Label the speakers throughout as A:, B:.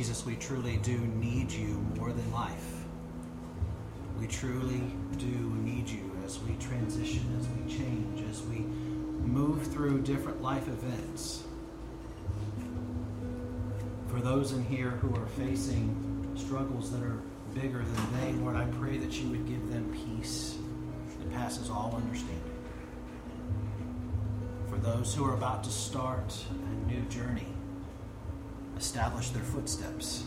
A: Jesus, we truly do need you more than life. We truly do need you as we transition, as we change, as we move through different life events. For those in here who are facing struggles that are bigger than they, Lord, I pray that you would give them peace that passes all understanding. For those who are about to start a new journey, establish their footsteps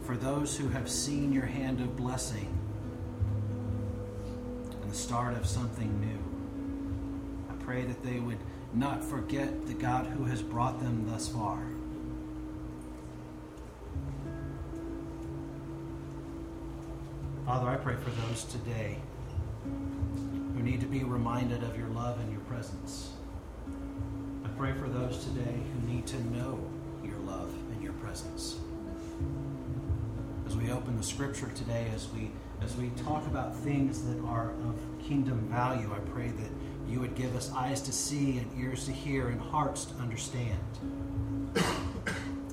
A: for those who have seen your hand of blessing and the start of something new. I pray that they would not forget the God who has brought them thus far. Father, I pray for those today who need to be reminded of your love and your presence. Pray for those today who need to know your love and your presence as we open the scripture today, as we as we talk about things that are of kingdom value, I pray that you would give us eyes to see and ears to hear and hearts to understand.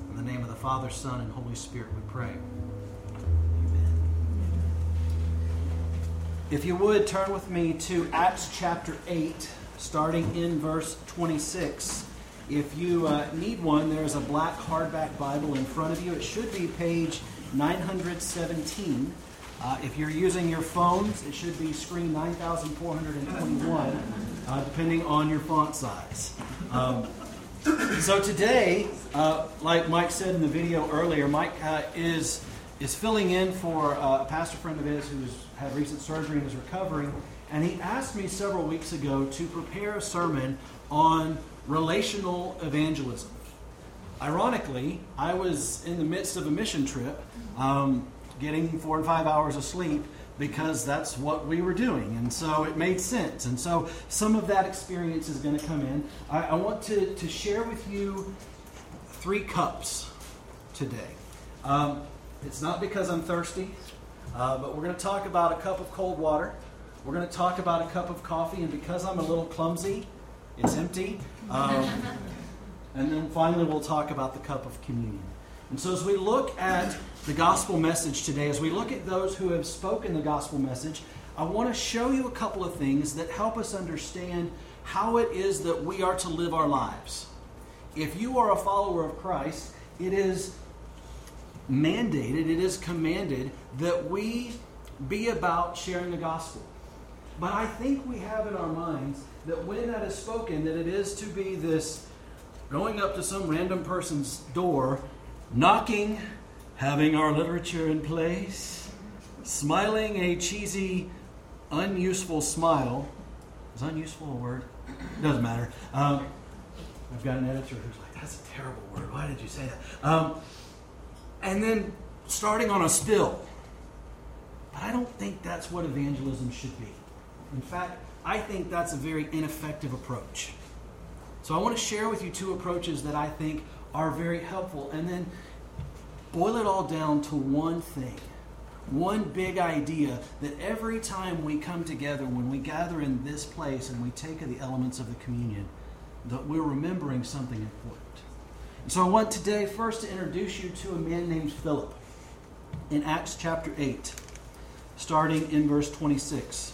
A: In the name of the Father, Son, and Holy Spirit, we pray. Amen. If you would turn with me to Acts chapter 8, starting in verse 26. If you uh, need one, there's a black hardback Bible in front of you. It should be page 917. Uh, if you're using your phones, it should be screen 9421, uh, depending on your font size. Um, so today, uh, like Mike said in the video earlier, Mike uh, is is filling in for uh, a pastor friend of his who's had recent surgery and is recovering. And he asked me several weeks ago to prepare a sermon on relational evangelism. Ironically, I was in the midst of a mission trip, um, getting four and five hours of sleep because that's what we were doing. And so it made sense. And so some of that experience is going to come in. I, I want to, to share with you three cups today. Um, it's not because I'm thirsty, uh, but we're going to talk about a cup of cold water. We're going to talk about a cup of coffee, and because I'm a little clumsy, it's empty. Um, and then finally, we'll talk about the cup of communion. And so, as we look at the gospel message today, as we look at those who have spoken the gospel message, I want to show you a couple of things that help us understand how it is that we are to live our lives. If you are a follower of Christ, it is mandated, it is commanded that we be about sharing the gospel. But I think we have in our minds that when that is spoken, that it is to be this going up to some random person's door, knocking, having our literature in place, smiling a cheesy, unuseful smile. Is unuseful a word? Doesn't matter. Um, I've got an editor who's like, that's a terrible word. Why did you say that? Um, and then starting on a spill. But I don't think that's what evangelism should be. In fact, I think that's a very ineffective approach. So I want to share with you two approaches that I think are very helpful and then boil it all down to one thing. One big idea that every time we come together, when we gather in this place and we take the elements of the communion, that we're remembering something important. And so I want today first to introduce you to a man named Philip in Acts chapter 8, starting in verse 26.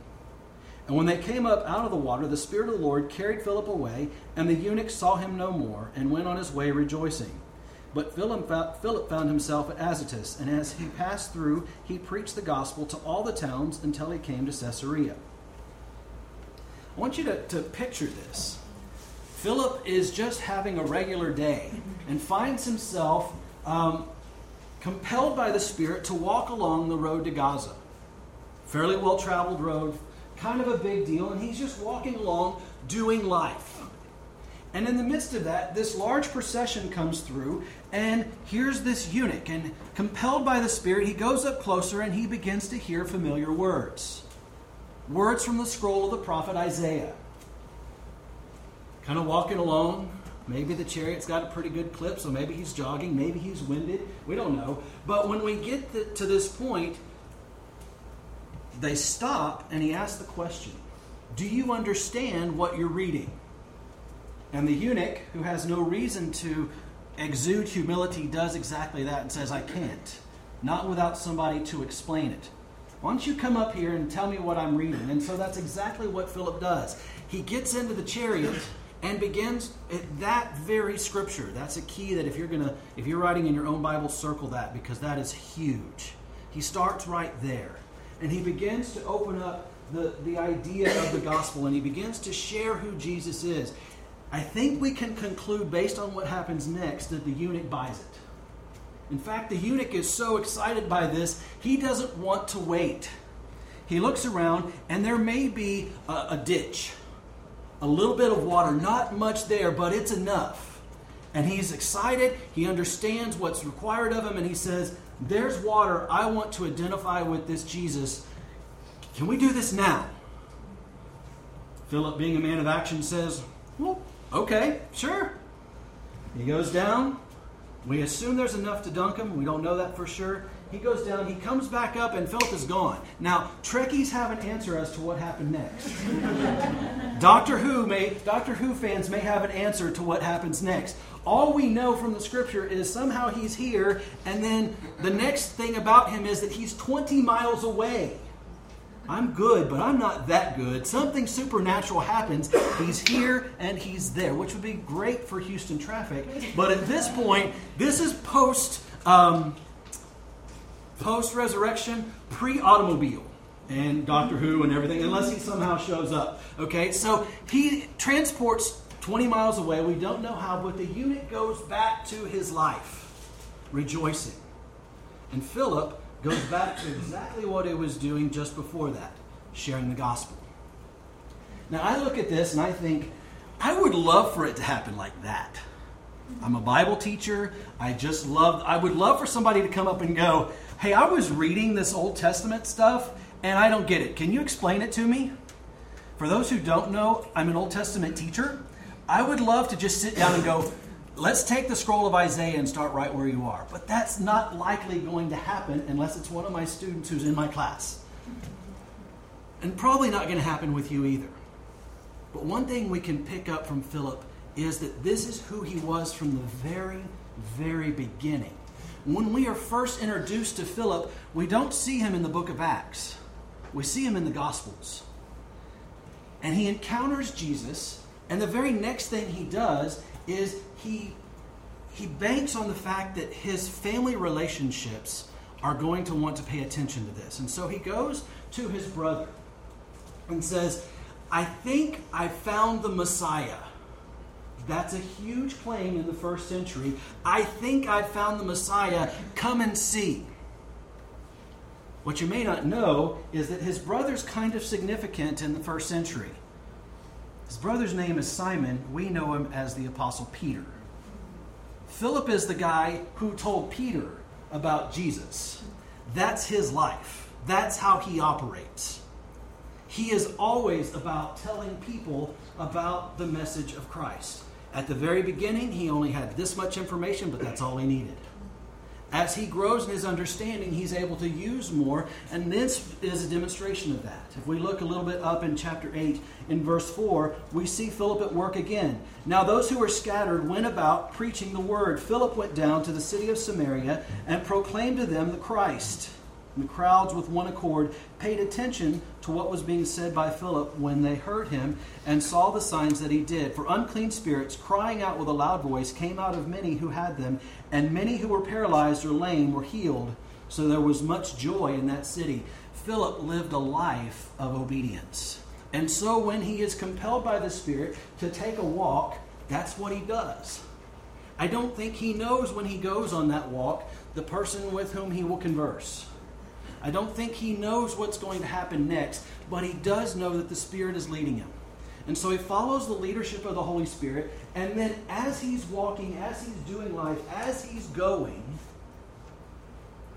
A: And when they came up out of the water, the Spirit of the Lord carried Philip away, and the eunuch saw him no more, and went on his way rejoicing. But Philip found himself at Azotus, and as he passed through, he preached the gospel to all the towns until he came to Caesarea. I want you to, to picture this. Philip is just having a regular day and finds himself um, compelled by the Spirit to walk along the road to Gaza. Fairly well traveled road, kind of a big deal, and he's just walking along doing life. And in the midst of that, this large procession comes through, and here's this eunuch. And compelled by the Spirit, he goes up closer and he begins to hear familiar words words from the scroll of the prophet Isaiah. Kind of walking along. Maybe the chariot's got a pretty good clip, so maybe he's jogging, maybe he's winded. We don't know. But when we get to this point, they stop and he asks the question Do you understand what you're reading? And the eunuch, who has no reason to exude humility, does exactly that and says, I can't. Not without somebody to explain it. Why don't you come up here and tell me what I'm reading? And so that's exactly what Philip does. He gets into the chariot and begins at that very scripture. That's a key that if you're gonna if you're writing in your own Bible, circle that because that is huge. He starts right there. And he begins to open up the, the idea of the gospel and he begins to share who Jesus is. I think we can conclude based on what happens next that the eunuch buys it. In fact, the eunuch is so excited by this, he doesn't want to wait. He looks around, and there may be a, a ditch, a little bit of water, not much there, but it's enough. And he's excited. He understands what's required of him, and he says, There's water. I want to identify with this Jesus. Can we do this now? Philip, being a man of action, says, Well, okay, sure. He goes down, we assume there's enough to dunk him. We don't know that for sure. He goes down, he comes back up, and Philip is gone. Now, Trekkies have an answer as to what happened next. Doctor Who may Doctor Who fans may have an answer to what happens next. All we know from the scripture is somehow he's here, and then the next thing about him is that he's 20 miles away. I'm good, but I'm not that good. Something supernatural happens. He's here and he's there, which would be great for Houston traffic. But at this point, this is post um, post resurrection, pre automobile, and Doctor Who and everything, unless he somehow shows up. Okay, so he transports 20 miles away. We don't know how, but the eunuch goes back to his life, rejoicing. And Philip goes back to exactly what he was doing just before that sharing the gospel. Now, I look at this and I think, I would love for it to happen like that. I'm a Bible teacher. I just love, I would love for somebody to come up and go, Hey, I was reading this Old Testament stuff and I don't get it. Can you explain it to me? For those who don't know, I'm an Old Testament teacher. I would love to just sit down and go, let's take the scroll of Isaiah and start right where you are. But that's not likely going to happen unless it's one of my students who's in my class. And probably not going to happen with you either. But one thing we can pick up from Philip is that this is who he was from the very, very beginning. When we are first introduced to Philip, we don't see him in the book of Acts, we see him in the Gospels. And he encounters Jesus, and the very next thing he does is he he banks on the fact that his family relationships are going to want to pay attention to this. And so he goes to his brother and says, I think I found the Messiah. That's a huge claim in the first century. I think I found the Messiah. Come and see. What you may not know is that his brother's kind of significant in the first century. His brother's name is Simon. We know him as the Apostle Peter. Philip is the guy who told Peter about Jesus. That's his life, that's how he operates. He is always about telling people about the message of Christ. At the very beginning, he only had this much information, but that's all he needed. As he grows in his understanding, he's able to use more, and this is a demonstration of that. If we look a little bit up in chapter 8, in verse 4, we see Philip at work again. Now, those who were scattered went about preaching the word. Philip went down to the city of Samaria and proclaimed to them the Christ. And the crowds, with one accord, paid attention to what was being said by Philip when they heard him and saw the signs that he did. For unclean spirits, crying out with a loud voice, came out of many who had them, and many who were paralyzed or lame were healed. So there was much joy in that city. Philip lived a life of obedience. And so when he is compelled by the Spirit to take a walk, that's what he does. I don't think he knows when he goes on that walk the person with whom he will converse. I don't think he knows what's going to happen next, but he does know that the Spirit is leading him. And so he follows the leadership of the Holy Spirit, and then as he's walking, as he's doing life, as he's going,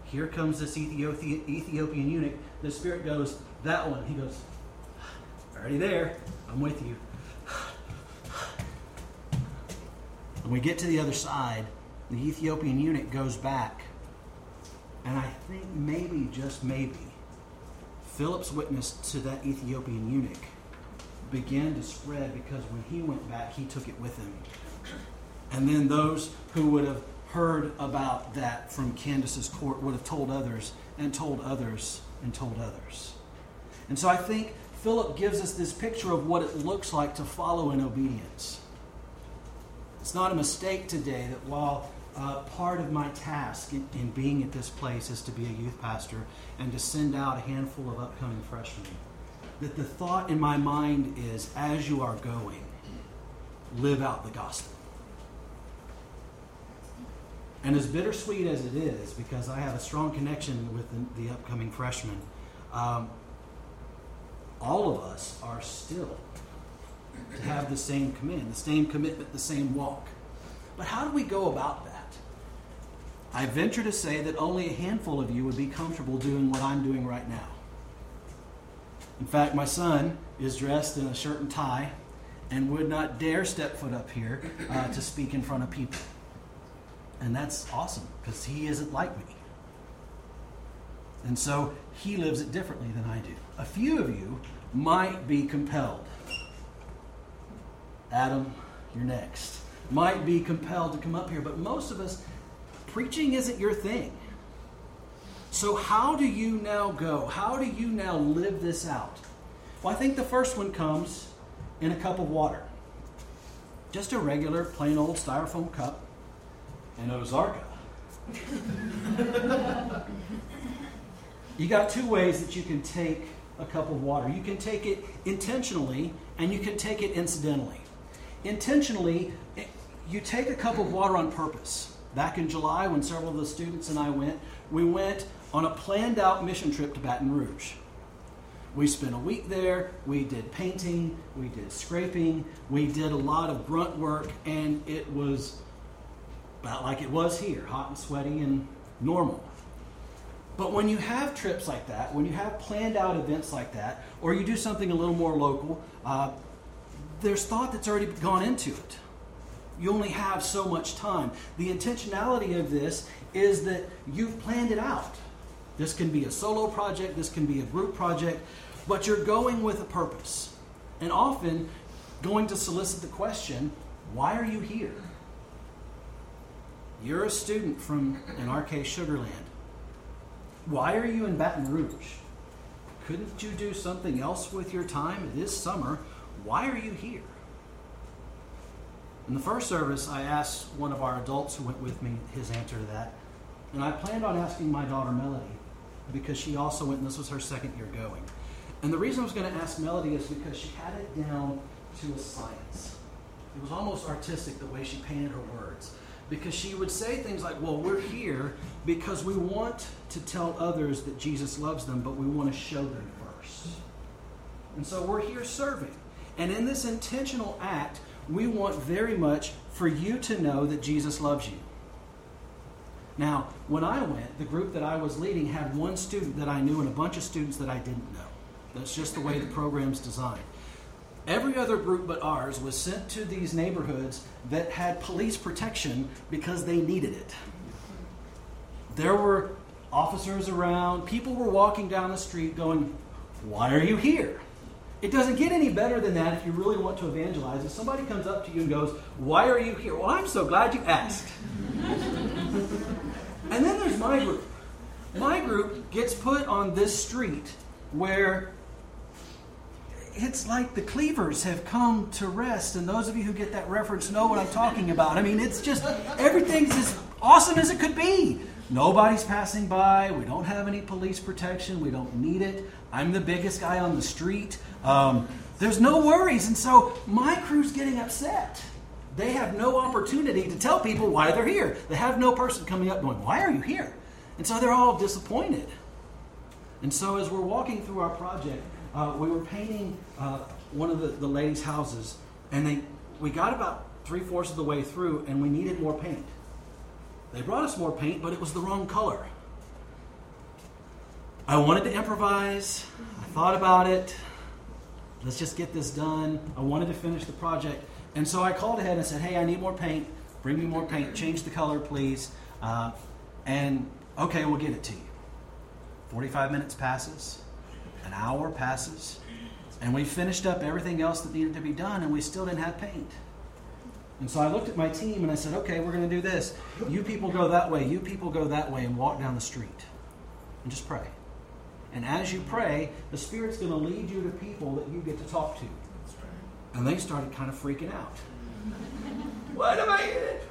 A: here comes this Ethiopian eunuch. The Spirit goes, That one. He goes, Already there. I'm with you. When we get to the other side, the Ethiopian eunuch goes back and I think maybe, just maybe, Philip's witness to that Ethiopian eunuch began to spread because when he went back, he took it with him. And then those who would have heard about that from Candace's court would have told others and told others and told others. And so I think Philip gives us this picture of what it looks like to follow in obedience. It's not a mistake today that while uh, part of my task in, in, being at this place is to be a youth pastor and to send out a handful of upcoming freshmen. That the thought in my mind is as you are going, live out the gospel. And as bittersweet as it is, because I have a strong connection with the, the upcoming freshmen, um, all of us are still to have the same command, the same commitment, the same walk. But how do we go about that? I venture to say that only a handful of you would be comfortable doing what I'm doing right now. In fact, my son is dressed in a shirt and tie and would not dare step foot up here uh, to speak in front of people. And that's awesome because he isn't like me. And so he lives it differently than I do. A few of you might be compelled. Adam, you're next. Might be compelled to come up here, but most of us preaching isn't your thing. So, how do you now go? How do you now live this out? Well, I think the first one comes in a cup of water. Just a regular, plain old styrofoam cup, and Ozarka. you got two ways that you can take a cup of water. You can take it intentionally, and you can take it incidentally. Intentionally, you take a cup of water on purpose. Back in July, when several of the students and I went, we went on a planned out mission trip to Baton Rouge. We spent a week there. We did painting, we did scraping, we did a lot of grunt work, and it was about like it was here hot and sweaty and normal. But when you have trips like that, when you have planned out events like that, or you do something a little more local, uh, there's thought that's already gone into it. You only have so much time. The intentionality of this is that you've planned it out. This can be a solo project, this can be a group project, but you're going with a purpose. And often going to solicit the question, why are you here? You're a student from, in our case, Sugarland. Why are you in Baton Rouge? Couldn't you do something else with your time? this summer. Why are you here? In the first service, I asked one of our adults who went with me his answer to that. And I planned on asking my daughter Melody because she also went, and this was her second year going. And the reason I was going to ask Melody is because she had it down to a science. It was almost artistic the way she painted her words. Because she would say things like, Well, we're here because we want to tell others that Jesus loves them, but we want to show them first. And so we're here serving. And in this intentional act, we want very much for you to know that Jesus loves you. Now, when I went, the group that I was leading had one student that I knew and a bunch of students that I didn't know. That's just the way the program's designed. every other group but ours was sent to these neighborhoods that had police protection because they needed it. There were officers around, people were walking down the street going, Why are you here? It doesn't get any better than that if you really want to evangelize. If somebody comes up to you and goes, Why are you here? Well, I'm so glad you asked. and then there's my group. My group gets put on this street where it's like the cleavers have come to rest. And those of you who get that reference know what I'm talking about. I mean, it's just everything's as awesome as it could be. Nobody's passing by. We don't have any police protection. We don't need it. I'm the biggest guy on the street. Um, there's no worries. And so my crew's getting upset. They have no opportunity to tell people why they're here. They have no person coming up going, Why are you here? And so they're all disappointed. And so as we're walking through our project, uh, we were painting uh, one of the, the ladies' houses, and they we got about three fourths of the way through, and we needed more paint. They brought us more paint, but it was the wrong color. I wanted to improvise. I thought about it. Let's just get this done. I wanted to finish the project. And so I called ahead and said, Hey, I need more paint. Bring me more paint. Change the color, please. Uh, and okay, we'll get it to you. 45 minutes passes, an hour passes, and we finished up everything else that needed to be done, and we still didn't have paint. And so I looked at my team and I said, okay, we're going to do this. You people go that way, you people go that way, and walk down the street. And just pray. And as you pray, the Spirit's going to lead you to people that you get to talk to. And they started kind of freaking out. What am I?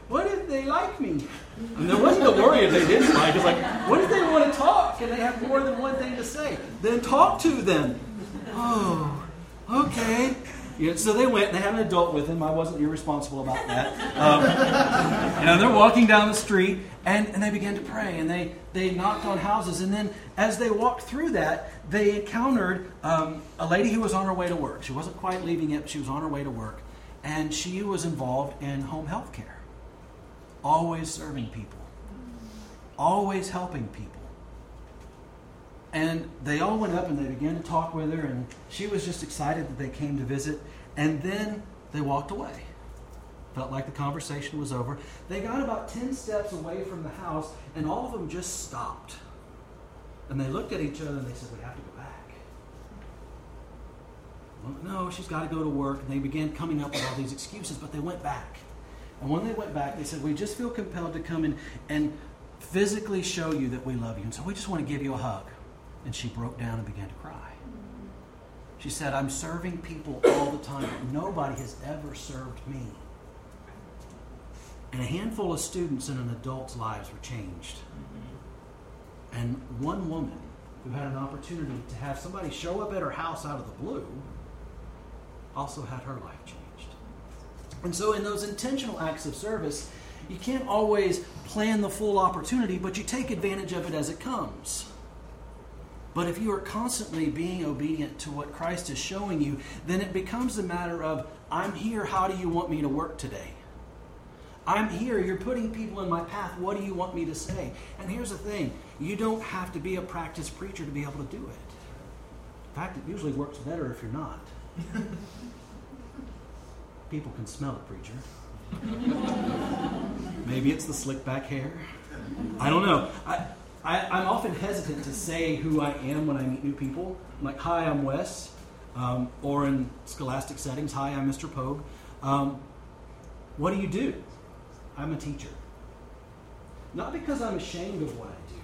A: What if they like me? And there wasn't a worry if they didn't like. It's like, what if they want to talk and they have more than one thing to say? Then talk to them. Oh, okay. Yeah, so they went and they had an adult with them. I wasn't irresponsible about that. Um, you know, they're walking down the street and, and they began to pray and they, they knocked on houses. And then as they walked through that, they encountered um, a lady who was on her way to work. She wasn't quite leaving yet, but she was on her way to work. And she was involved in home health care, always serving people, always helping people. And they all went up and they began to talk with her, and she was just excited that they came to visit. And then they walked away. Felt like the conversation was over. They got about 10 steps away from the house, and all of them just stopped. And they looked at each other and they said, We have to go back. Well, no, she's got to go to work. And they began coming up with all these excuses, but they went back. And when they went back, they said, We just feel compelled to come in and physically show you that we love you. And so we just want to give you a hug. And she broke down and began to cry. She said, I'm serving people all the time, but nobody has ever served me. And a handful of students in an adult's lives were changed. And one woman who had an opportunity to have somebody show up at her house out of the blue also had her life changed. And so, in those intentional acts of service, you can't always plan the full opportunity, but you take advantage of it as it comes. But if you are constantly being obedient to what Christ is showing you, then it becomes a matter of, I'm here, how do you want me to work today? I'm here, you're putting people in my path, what do you want me to say? And here's the thing you don't have to be a practiced preacher to be able to do it. In fact, it usually works better if you're not. people can smell it, preacher. Maybe it's the slick back hair. I don't know. I, I, am often hesitant to say who I am when I meet new people. I'm like, hi, I'm Wes. Um, or in scholastic settings, hi, I'm Mr. Pogue. Um, what do you do? I'm a teacher. Not because I'm ashamed of what I do,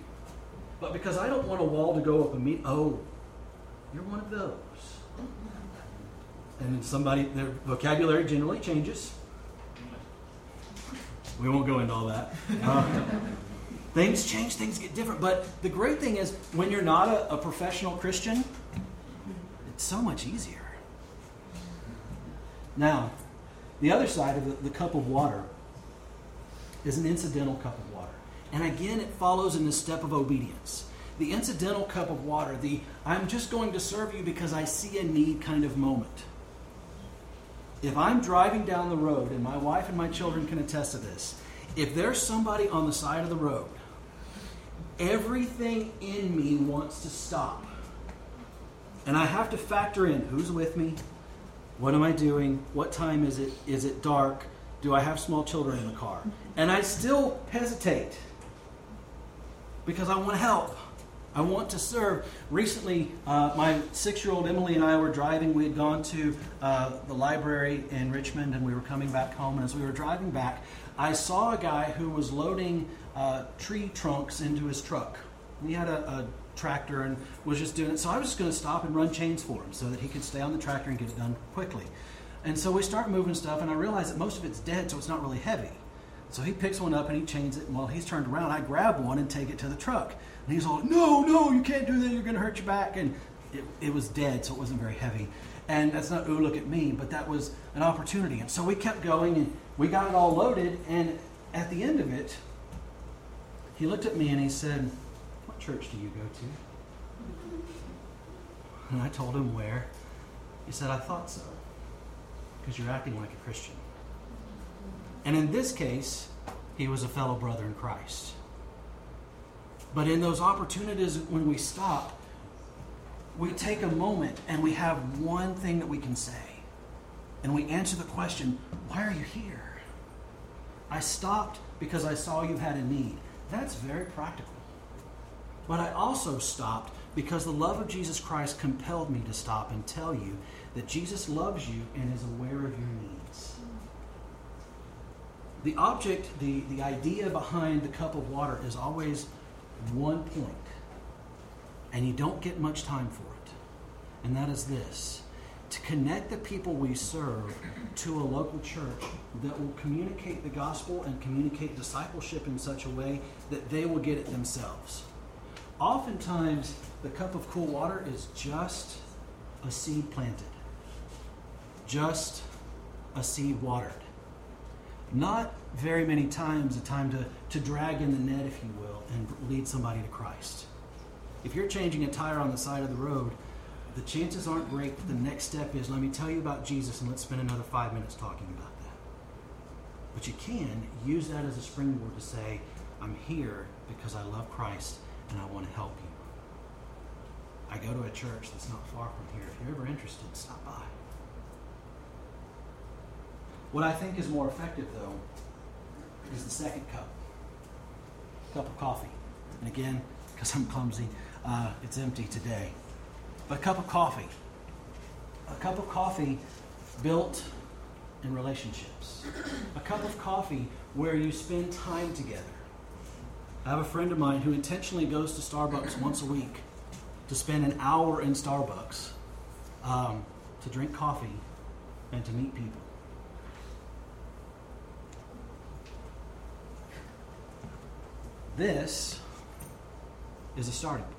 A: but because I don't want a wall to go up and meet, oh, you're one of those. And somebody, their vocabulary generally changes. We won't go into all that. Uh, Things change, things get different. But the great thing is, when you're not a, a professional Christian, it's so much easier. Now, the other side of the, the cup of water is an incidental cup of water. And again, it follows in the step of obedience. The incidental cup of water, the I'm just going to serve you because I see a need kind of moment. If I'm driving down the road, and my wife and my children can attest to this, if there's somebody on the side of the road everything in me wants to stop. And I have to factor in who's with me, What am I doing? What time is it? Is it dark? Do I have small children in the car? And I still hesitate because I want to help. I want to serve. Recently, uh, my six year old Emily and I were driving. We had gone to uh, the library in Richmond and we were coming back home. And as we were driving back, I saw a guy who was loading uh, tree trunks into his truck. He had a, a tractor and was just doing it. So I was just going to stop and run chains for him so that he could stay on the tractor and get it done quickly. And so we start moving stuff, and I realize that most of it's dead, so it's not really heavy. So he picks one up and he chains it. And while he's turned around, I grab one and take it to the truck. And he's all, no, no, you can't do that. You're going to hurt your back. And it, it was dead, so it wasn't very heavy. And that's not, ooh, look at me, but that was an opportunity. And so we kept going and we got it all loaded. And at the end of it, he looked at me and he said, What church do you go to? And I told him where. He said, I thought so, because you're acting like a Christian. And in this case, he was a fellow brother in Christ. But in those opportunities when we stop, we take a moment and we have one thing that we can say. And we answer the question, Why are you here? I stopped because I saw you had a need. That's very practical. But I also stopped because the love of Jesus Christ compelled me to stop and tell you that Jesus loves you and is aware of your needs. The object, the, the idea behind the cup of water is always one point, and you don't get much time for it. And that is this to connect the people we serve to a local church that will communicate the gospel and communicate discipleship in such a way that they will get it themselves. Oftentimes, the cup of cool water is just a seed planted, just a seed watered. Not very many times a time to, to drag in the net, if you will, and lead somebody to Christ. If you're changing a tire on the side of the road, the chances aren't great that the next step is let me tell you about Jesus and let's spend another five minutes talking about that. But you can use that as a springboard to say, I'm here because I love Christ and I want to help you. I go to a church that's not far from here. If you're ever interested, stop by. What I think is more effective, though, is the second cup cup of coffee. And again, because I'm clumsy, uh, it's empty today. A cup of coffee. A cup of coffee built in relationships. A cup of coffee where you spend time together. I have a friend of mine who intentionally goes to Starbucks once a week to spend an hour in Starbucks um, to drink coffee and to meet people. This is a starting point.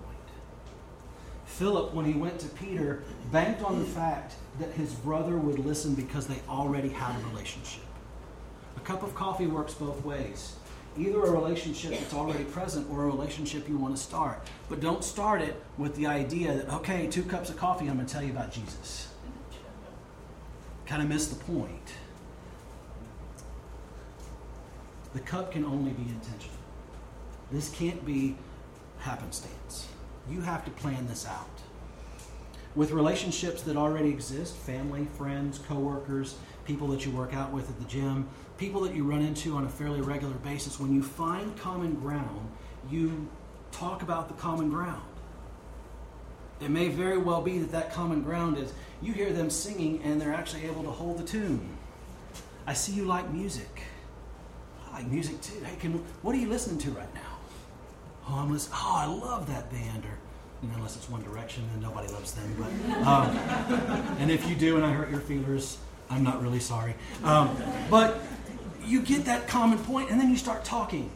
A: Philip, when he went to Peter, banked on the fact that his brother would listen because they already had a relationship. A cup of coffee works both ways. Either a relationship that's already present or a relationship you want to start. But don't start it with the idea that, okay, two cups of coffee, I'm going to tell you about Jesus. Kind of miss the point. The cup can only be intentional. This can't be happenstance. You have to plan this out. With relationships that already exist family, friends, coworkers, people that you work out with at the gym, people that you run into on a fairly regular basis, when you find common ground, you talk about the common ground. It may very well be that that common ground is you hear them singing and they're actually able to hold the tune. I see you like music. I like music too. Hey, can, what are you listening to right now? Oh, I'm listening. Oh, I love that band. Or, unless it's One Direction, and nobody loves them. But, um, and if you do, and I hurt your feelers, I'm not really sorry. Um, but you get that common point, and then you start talking,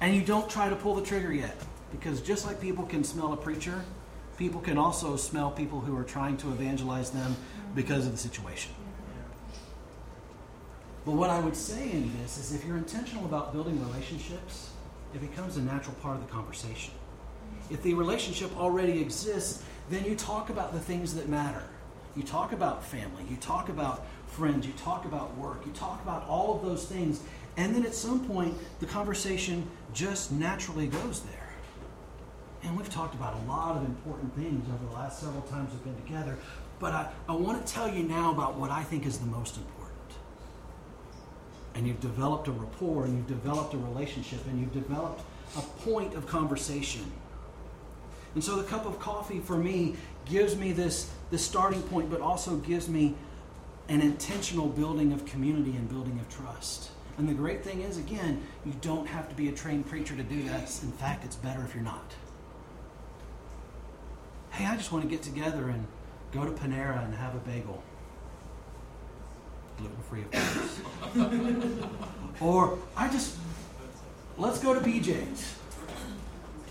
A: and you don't try to pull the trigger yet, because just like people can smell a preacher, people can also smell people who are trying to evangelize them because of the situation. But what I would say in this is if you're intentional about building relationships, it becomes a natural part of the conversation. If the relationship already exists, then you talk about the things that matter. You talk about family, you talk about friends, you talk about work, you talk about all of those things, and then at some point, the conversation just naturally goes there. And we've talked about a lot of important things over the last several times we've been together. but I, I want to tell you now about what I think is the most important. And you've developed a rapport, and you've developed a relationship, and you've developed a point of conversation. And so the cup of coffee for me gives me this, this starting point, but also gives me an intentional building of community and building of trust. And the great thing is, again, you don't have to be a trained preacher to do that. In fact, it's better if you're not. Hey, I just want to get together and go to Panera and have a bagel. Gluten free, of course. or I just, let's go to BJ's.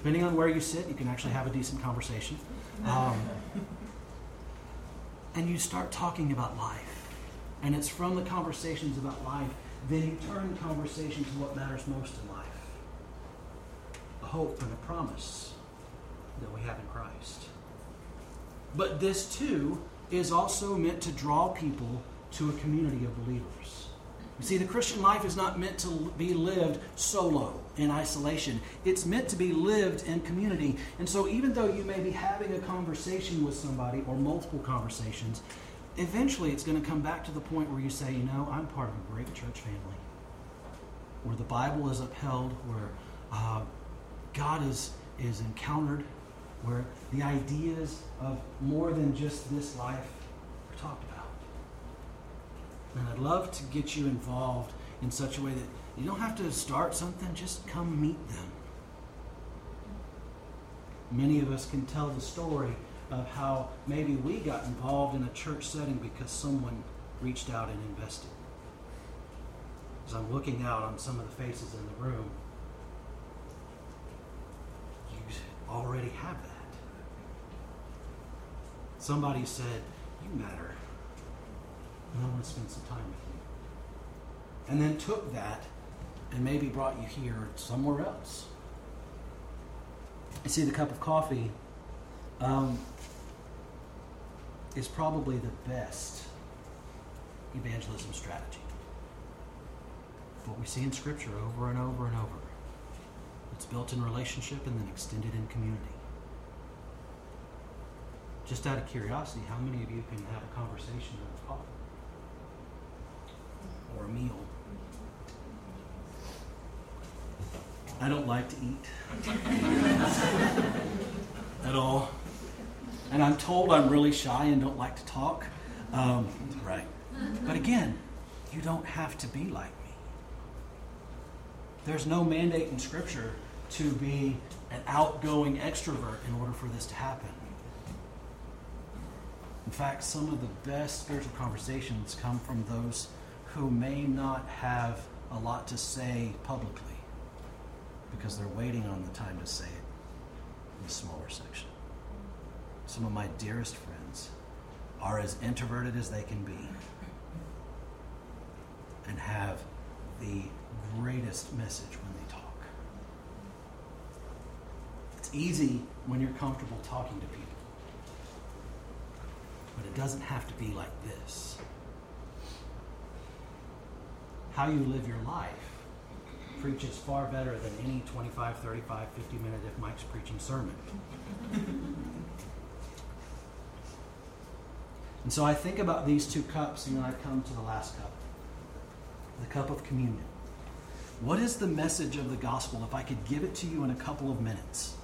A: Depending on where you sit, you can actually have a decent conversation. Um, and you start talking about life. And it's from the conversations about life, then you turn the conversation to what matters most in life a hope and a promise that we have in Christ. But this too is also meant to draw people to a community of believers. You see, the Christian life is not meant to be lived solo in isolation. It's meant to be lived in community. And so, even though you may be having a conversation with somebody or multiple conversations, eventually it's going to come back to the point where you say, you know, I'm part of a great church family where the Bible is upheld, where uh, God is, is encountered, where the ideas of more than just this life are talked about. And I'd love to get you involved in such a way that you don't have to start something, just come meet them. Many of us can tell the story of how maybe we got involved in a church setting because someone reached out and invested. As I'm looking out on some of the faces in the room, you already have that. Somebody said, You matter. And I want to spend some time with you. And then took that and maybe brought you here somewhere else. You see, the cup of coffee um, is probably the best evangelism strategy. What we see in Scripture over and over and over. It's built in relationship and then extended in community. Just out of curiosity, how many of you can have a conversation over coffee? Or a meal? I don't like to eat at all. And I'm told I'm really shy and don't like to talk. Um, right. But again, you don't have to be like me. There's no mandate in Scripture to be an outgoing extrovert in order for this to happen. In fact, some of the best spiritual conversations come from those who may not have a lot to say publicly because they're waiting on the time to say it in the smaller section. Some of my dearest friends are as introverted as they can be and have the greatest message when they talk. It's easy when you're comfortable talking to people, but it doesn't have to be like this. How you live your life preaches far better than any 25, 35, 50 minute if Mike's preaching sermon. and so I think about these two cups, and then I come to the last cup the cup of communion. What is the message of the gospel if I could give it to you in a couple of minutes?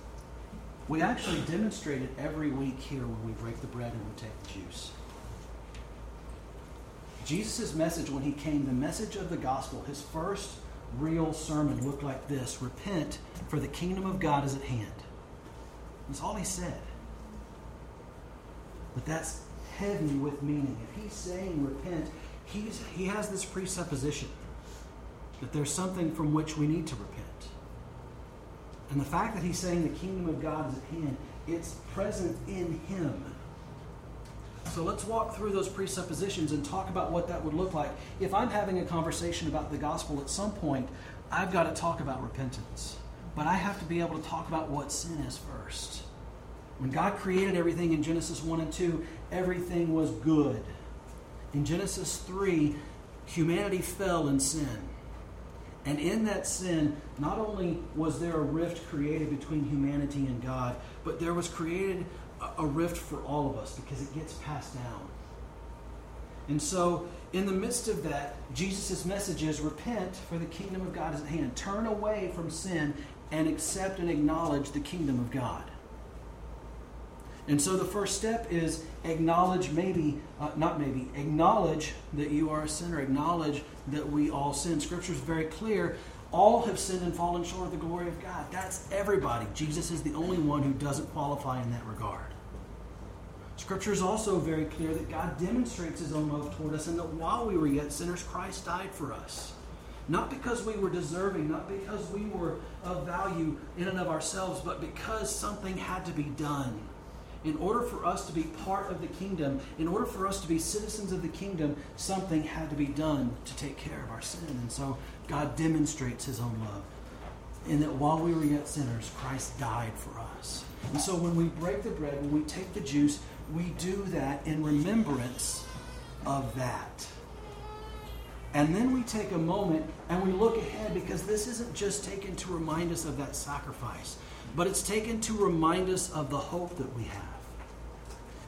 A: We actually demonstrate it every week here when we break the bread and we take the juice. Jesus' message when he came, the message of the gospel, his first real sermon looked like this Repent, for the kingdom of God is at hand. That's all he said. But that's heavy with meaning. If he's saying repent, he's, he has this presupposition that there's something from which we need to repent. And the fact that he's saying the kingdom of God is at hand, it's present in him. So let's walk through those presuppositions and talk about what that would look like. If I'm having a conversation about the gospel at some point, I've got to talk about repentance. But I have to be able to talk about what sin is first. When God created everything in Genesis 1 and 2, everything was good. In Genesis 3, humanity fell in sin. And in that sin, not only was there a rift created between humanity and God, but there was created a rift for all of us because it gets passed down. And so, in the midst of that, Jesus' message is repent, for the kingdom of God is at hand. Turn away from sin and accept and acknowledge the kingdom of God. And so the first step is acknowledge, maybe, uh, not maybe, acknowledge that you are a sinner. Acknowledge that we all sin. Scripture is very clear. All have sinned and fallen short of the glory of God. That's everybody. Jesus is the only one who doesn't qualify in that regard. Scripture is also very clear that God demonstrates his own love toward us and that while we were yet sinners, Christ died for us. Not because we were deserving, not because we were of value in and of ourselves, but because something had to be done in order for us to be part of the kingdom, in order for us to be citizens of the kingdom, something had to be done to take care of our sin. And so God demonstrates his own love. In that while we were yet sinners, Christ died for us. And so when we break the bread, when we take the juice, we do that in remembrance of that. And then we take a moment and we look ahead because this isn't just taken to remind us of that sacrifice, but it's taken to remind us of the hope that we have.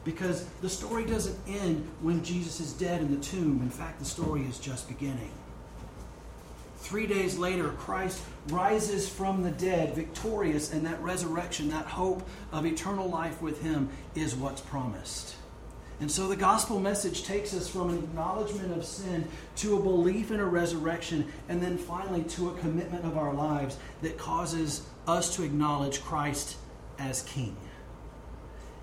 A: Because the story doesn't end when Jesus is dead in the tomb. In fact, the story is just beginning. Three days later, Christ rises from the dead, victorious, and that resurrection, that hope of eternal life with Him, is what's promised. And so the gospel message takes us from an acknowledgement of sin to a belief in a resurrection, and then finally to a commitment of our lives that causes us to acknowledge Christ as King.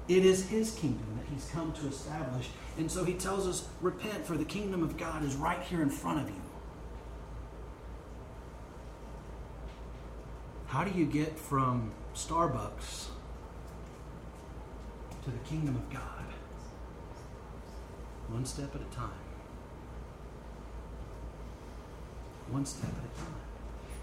A: It is his kingdom that he's come to establish. And so he tells us, repent, for the kingdom of God is right here in front of you. How do you get from Starbucks to the kingdom of God? One step at a time. One step at a time.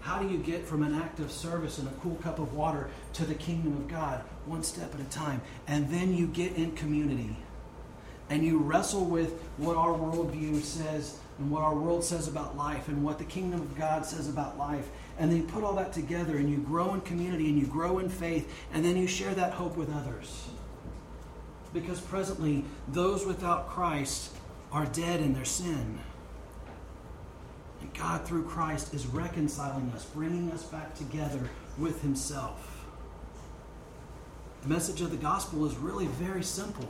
A: How do you get from an act of service and a cool cup of water to the kingdom of God? One step at a time. And then you get in community and you wrestle with what our worldview says and what our world says about life and what the kingdom of God says about life. And then you put all that together and you grow in community and you grow in faith and then you share that hope with others. Because presently, those without Christ are dead in their sin. And God, through Christ, is reconciling us, bringing us back together with Himself. The message of the gospel is really very simple.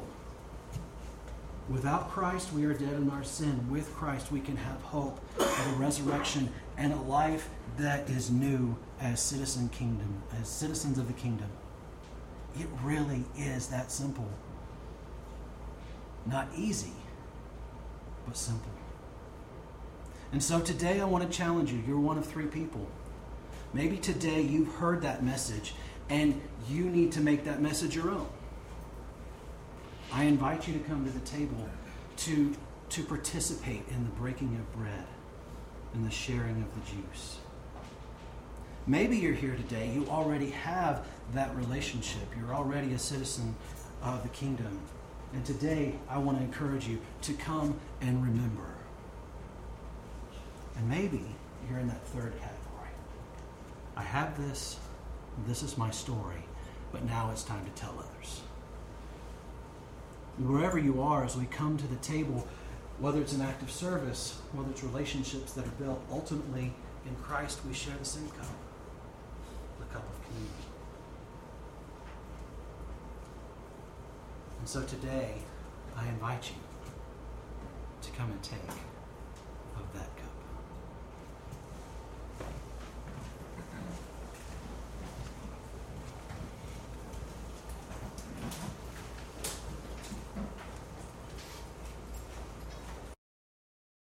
A: Without Christ, we are dead in our sin. With Christ, we can have hope of a resurrection and a life that is new as citizen kingdom, as citizens of the kingdom. It really is that simple. Not easy, but simple. And so today I want to challenge you. You're one of three people. Maybe today you've heard that message and you need to make that message your own. I invite you to come to the table to, to participate in the breaking of bread and the sharing of the juice. Maybe you're here today, you already have that relationship, you're already a citizen of the kingdom. And today I want to encourage you to come and remember. And maybe you're in that third category. I have this, this is my story, but now it's time to tell others. Wherever you are, as we come to the table, whether it's an act of service, whether it's relationships that are built, ultimately in Christ we share the same cup, the cup of communion. And so today, I invite you to come and take.